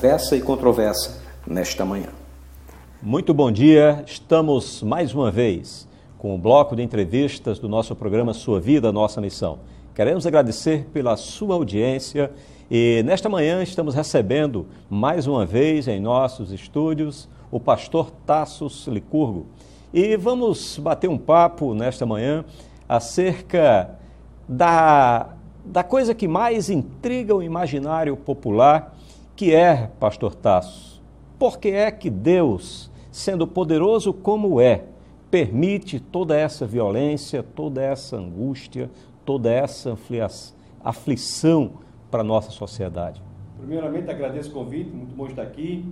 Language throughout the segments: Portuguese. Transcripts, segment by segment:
conversa e controversa nesta manhã. Muito bom dia, estamos mais uma vez com o bloco de entrevistas do nosso programa Sua Vida, Nossa Missão. Queremos agradecer pela sua audiência e nesta manhã estamos recebendo mais uma vez em nossos estúdios o pastor Tassos Licurgo. E vamos bater um papo nesta manhã acerca da, da coisa que mais intriga o imaginário popular, que é, pastor Tassos, por que é que Deus, sendo poderoso como é, permite toda essa violência, toda essa angústia, toda essa aflição para a nossa sociedade? Primeiramente, agradeço o convite, muito bom estar aqui.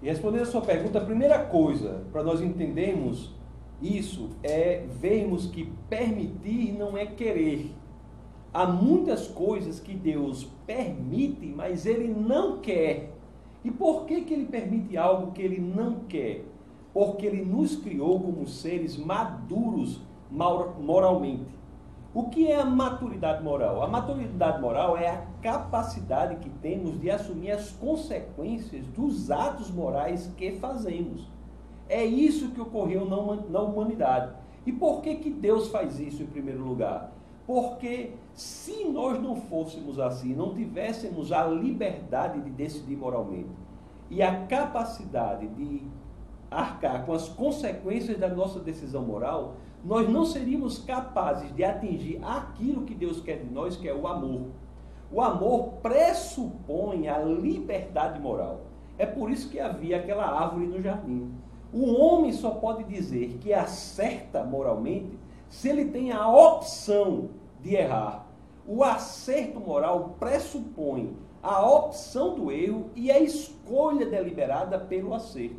E respondendo a sua pergunta, a primeira coisa para nós entendermos isso é vermos que permitir não é querer. Há muitas coisas que Deus permite, mas Ele não quer. E por que, que Ele permite algo que Ele não quer? Porque Ele nos criou como seres maduros moralmente. O que é a maturidade moral? A maturidade moral é a capacidade que temos de assumir as consequências dos atos morais que fazemos. É isso que ocorreu na humanidade. E por que, que Deus faz isso em primeiro lugar? Porque se nós não fôssemos assim, não tivéssemos a liberdade de decidir moralmente e a capacidade de arcar com as consequências da nossa decisão moral, nós não seríamos capazes de atingir aquilo que Deus quer de nós, que é o amor. O amor pressupõe a liberdade moral. É por isso que havia aquela árvore no jardim. O homem só pode dizer que acerta moralmente se ele tem a opção de errar. O acerto moral pressupõe a opção do erro e a escolha deliberada pelo acerto.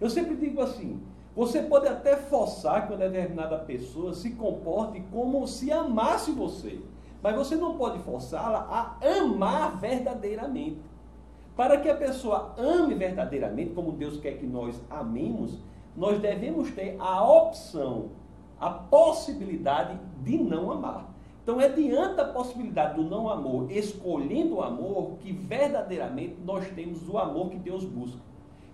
Eu sempre digo assim: você pode até forçar que uma determinada pessoa se comporte como se amasse você, mas você não pode forçá-la a amar verdadeiramente. Para que a pessoa ame verdadeiramente, como Deus quer que nós amemos, nós devemos ter a opção, a possibilidade de não amar. Então é diante da possibilidade do não amor, escolhendo o amor, que verdadeiramente nós temos o amor que Deus busca.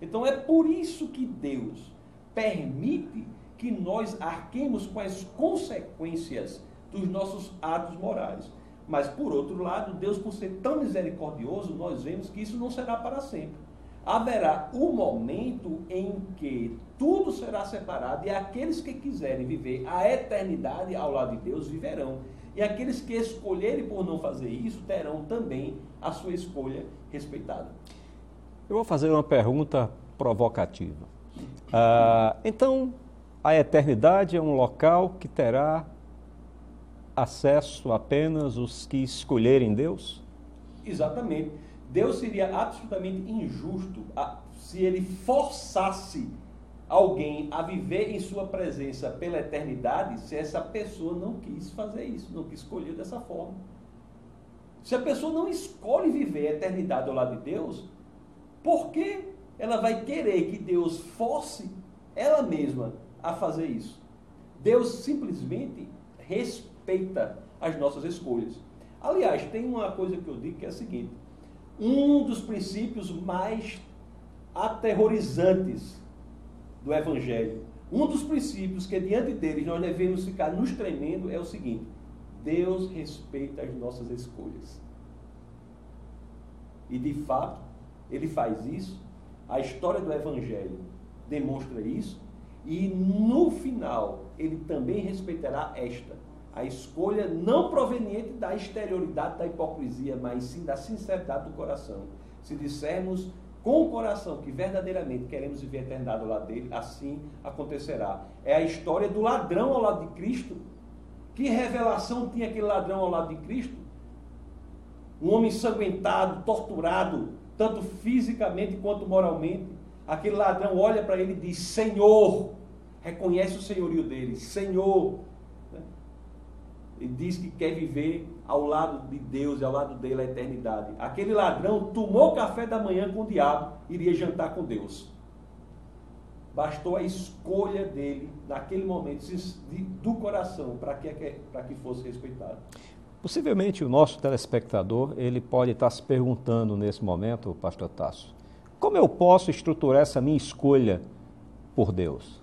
Então é por isso que Deus permite que nós arquemos com as consequências dos nossos atos morais. Mas, por outro lado, Deus, por ser tão misericordioso, nós vemos que isso não será para sempre. Haverá um momento em que tudo será separado e aqueles que quiserem viver a eternidade ao lado de Deus viverão. E aqueles que escolherem por não fazer isso terão também a sua escolha respeitada. Eu vou fazer uma pergunta provocativa. Ah, então, a eternidade é um local que terá acesso apenas os que escolherem Deus? Exatamente. Deus seria absolutamente injusto se ele forçasse alguém a viver em sua presença pela eternidade se essa pessoa não quis fazer isso, não quis escolher dessa forma. Se a pessoa não escolhe viver a eternidade ao lado de Deus, por que ela vai querer que Deus force ela mesma a fazer isso. Deus simplesmente respeita as nossas escolhas. Aliás, tem uma coisa que eu digo que é a seguinte: um dos princípios mais aterrorizantes do Evangelho, um dos princípios que diante deles nós devemos ficar nos tremendo é o seguinte: Deus respeita as nossas escolhas. E de fato, ele faz isso a história do Evangelho demonstra isso. E no final, ele também respeitará esta, a escolha não proveniente da exterioridade da hipocrisia, mas sim da sinceridade do coração. Se dissermos com o coração que verdadeiramente queremos viver a eternidade ao lado dele, assim acontecerá. É a história do ladrão ao lado de Cristo. Que revelação tinha aquele ladrão ao lado de Cristo? Um homem ensanguentado, torturado, tanto fisicamente quanto moralmente. Aquele ladrão olha para ele e diz: Senhor, reconhece o senhorio dele, Senhor. E diz que quer viver ao lado de Deus e ao lado dele a eternidade. Aquele ladrão tomou café da manhã com o diabo, iria jantar com Deus. Bastou a escolha dele, naquele momento, do coração, para que, para que fosse respeitado. Possivelmente o nosso telespectador ele pode estar se perguntando nesse momento, pastor Tasso, como eu posso estruturar essa minha escolha por Deus?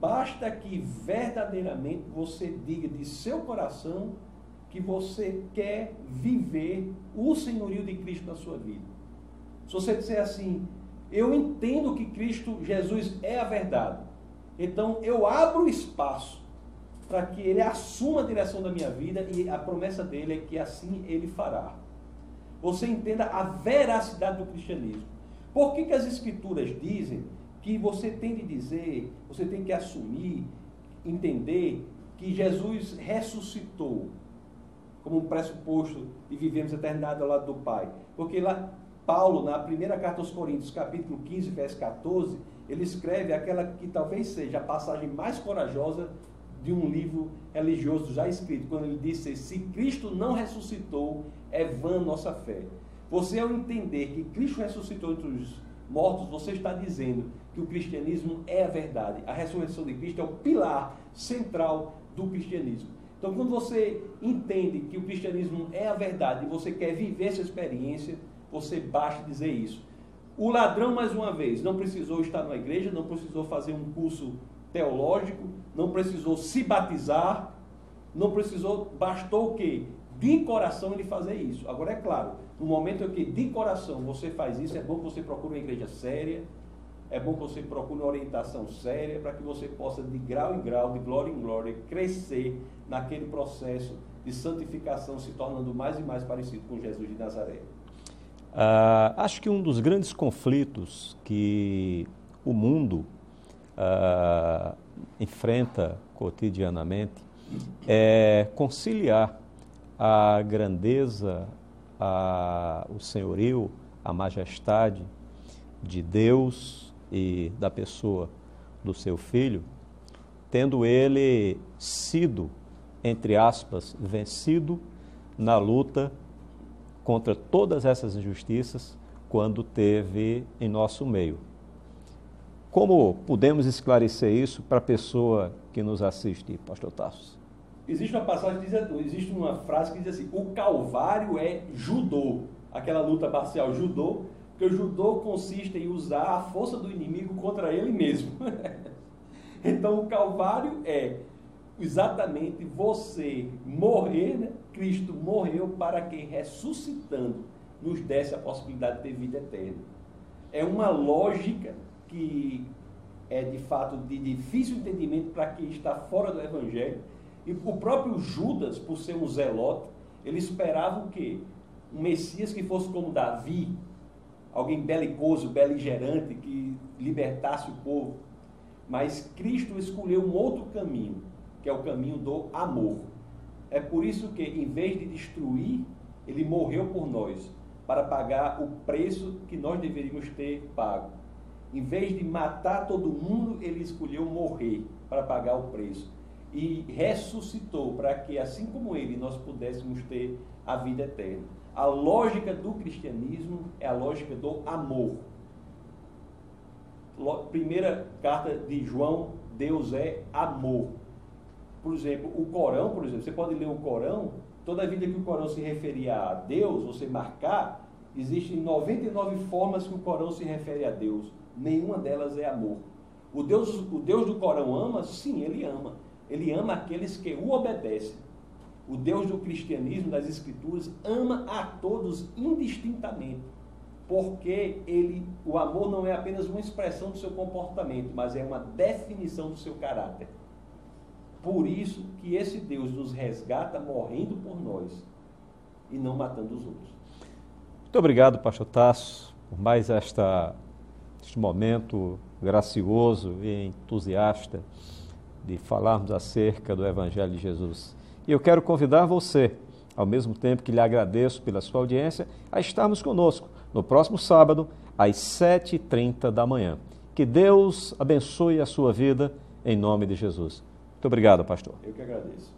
Basta que verdadeiramente você diga de seu coração que você quer viver o senhorio de Cristo na sua vida. Se você disser assim, eu entendo que Cristo Jesus é a verdade, então eu abro espaço para que ele assuma a direção da minha vida e a promessa dele é que assim ele fará. Você entenda a veracidade do cristianismo. Por que, que as escrituras dizem que você tem de dizer, você tem que assumir, entender que Jesus ressuscitou como um pressuposto de vivermos eternidade ao lado do Pai? Porque lá, Paulo, na primeira carta aos Coríntios, capítulo 15, verso 14, ele escreve aquela que talvez seja a passagem mais corajosa de um livro religioso já escrito, quando ele disse: Se Cristo não ressuscitou, é vã nossa fé. Você, ao entender que Cristo ressuscitou entre os mortos, você está dizendo que o cristianismo é a verdade. A ressurreição de Cristo é o pilar central do cristianismo. Então, quando você entende que o cristianismo é a verdade e você quer viver essa experiência, você basta dizer isso. O ladrão, mais uma vez, não precisou estar na igreja, não precisou fazer um curso teológico, não precisou se batizar, não precisou, bastou o quê? De coração ele fazer isso. Agora é claro, no momento em que de coração você faz isso, é bom que você procure uma igreja séria, é bom que você procure uma orientação séria para que você possa, de grau em grau, de glória em glória, crescer naquele processo de santificação, se tornando mais e mais parecido com Jesus de Nazaré. Uh, acho que um dos grandes conflitos que o mundo uh, enfrenta cotidianamente é conciliar a grandeza, a, o senhorio, a majestade de Deus e da pessoa do seu filho, tendo ele sido, entre aspas, vencido na luta contra todas essas injustiças quando teve em nosso meio. Como podemos esclarecer isso para a pessoa que nos assiste, pastor Tassos? Existe uma passagem, diz, existe uma frase que diz assim: o Calvário é judô, aquela luta parcial judô, porque o judô consiste em usar a força do inimigo contra ele mesmo. então o Calvário é exatamente você morrer, né? Cristo morreu para que ressuscitando nos desse a possibilidade de ter vida eterna. É uma lógica que é de fato de difícil entendimento para quem está fora do Evangelho. E o próprio Judas, por ser um zelote, ele esperava o quê? Um Messias que fosse como Davi, alguém belicoso, beligerante, que libertasse o povo. Mas Cristo escolheu um outro caminho, que é o caminho do amor. É por isso que, em vez de destruir, ele morreu por nós, para pagar o preço que nós deveríamos ter pago. Em vez de matar todo mundo, ele escolheu morrer para pagar o preço. E ressuscitou para que, assim como ele, nós pudéssemos ter a vida eterna. A lógica do cristianismo é a lógica do amor. Primeira carta de João, Deus é amor. Por exemplo, o Corão, por exemplo, você pode ler o Corão, toda vida que o Corão se referia a Deus, você marcar, existem 99 formas que o Corão se refere a Deus nenhuma delas é amor. O Deus, o Deus do Corão ama? Sim, ele ama. Ele ama aqueles que o obedecem. O Deus do cristianismo, das escrituras, ama a todos indistintamente. Porque ele, o amor não é apenas uma expressão do seu comportamento, mas é uma definição do seu caráter. Por isso que esse Deus nos resgata morrendo por nós e não matando os outros. Muito obrigado, pastor Tasso, por mais esta este momento gracioso e entusiasta de falarmos acerca do Evangelho de Jesus. E eu quero convidar você, ao mesmo tempo que lhe agradeço pela sua audiência, a estarmos conosco no próximo sábado, às 7h30 da manhã. Que Deus abençoe a sua vida, em nome de Jesus. Muito obrigado, pastor. Eu que agradeço.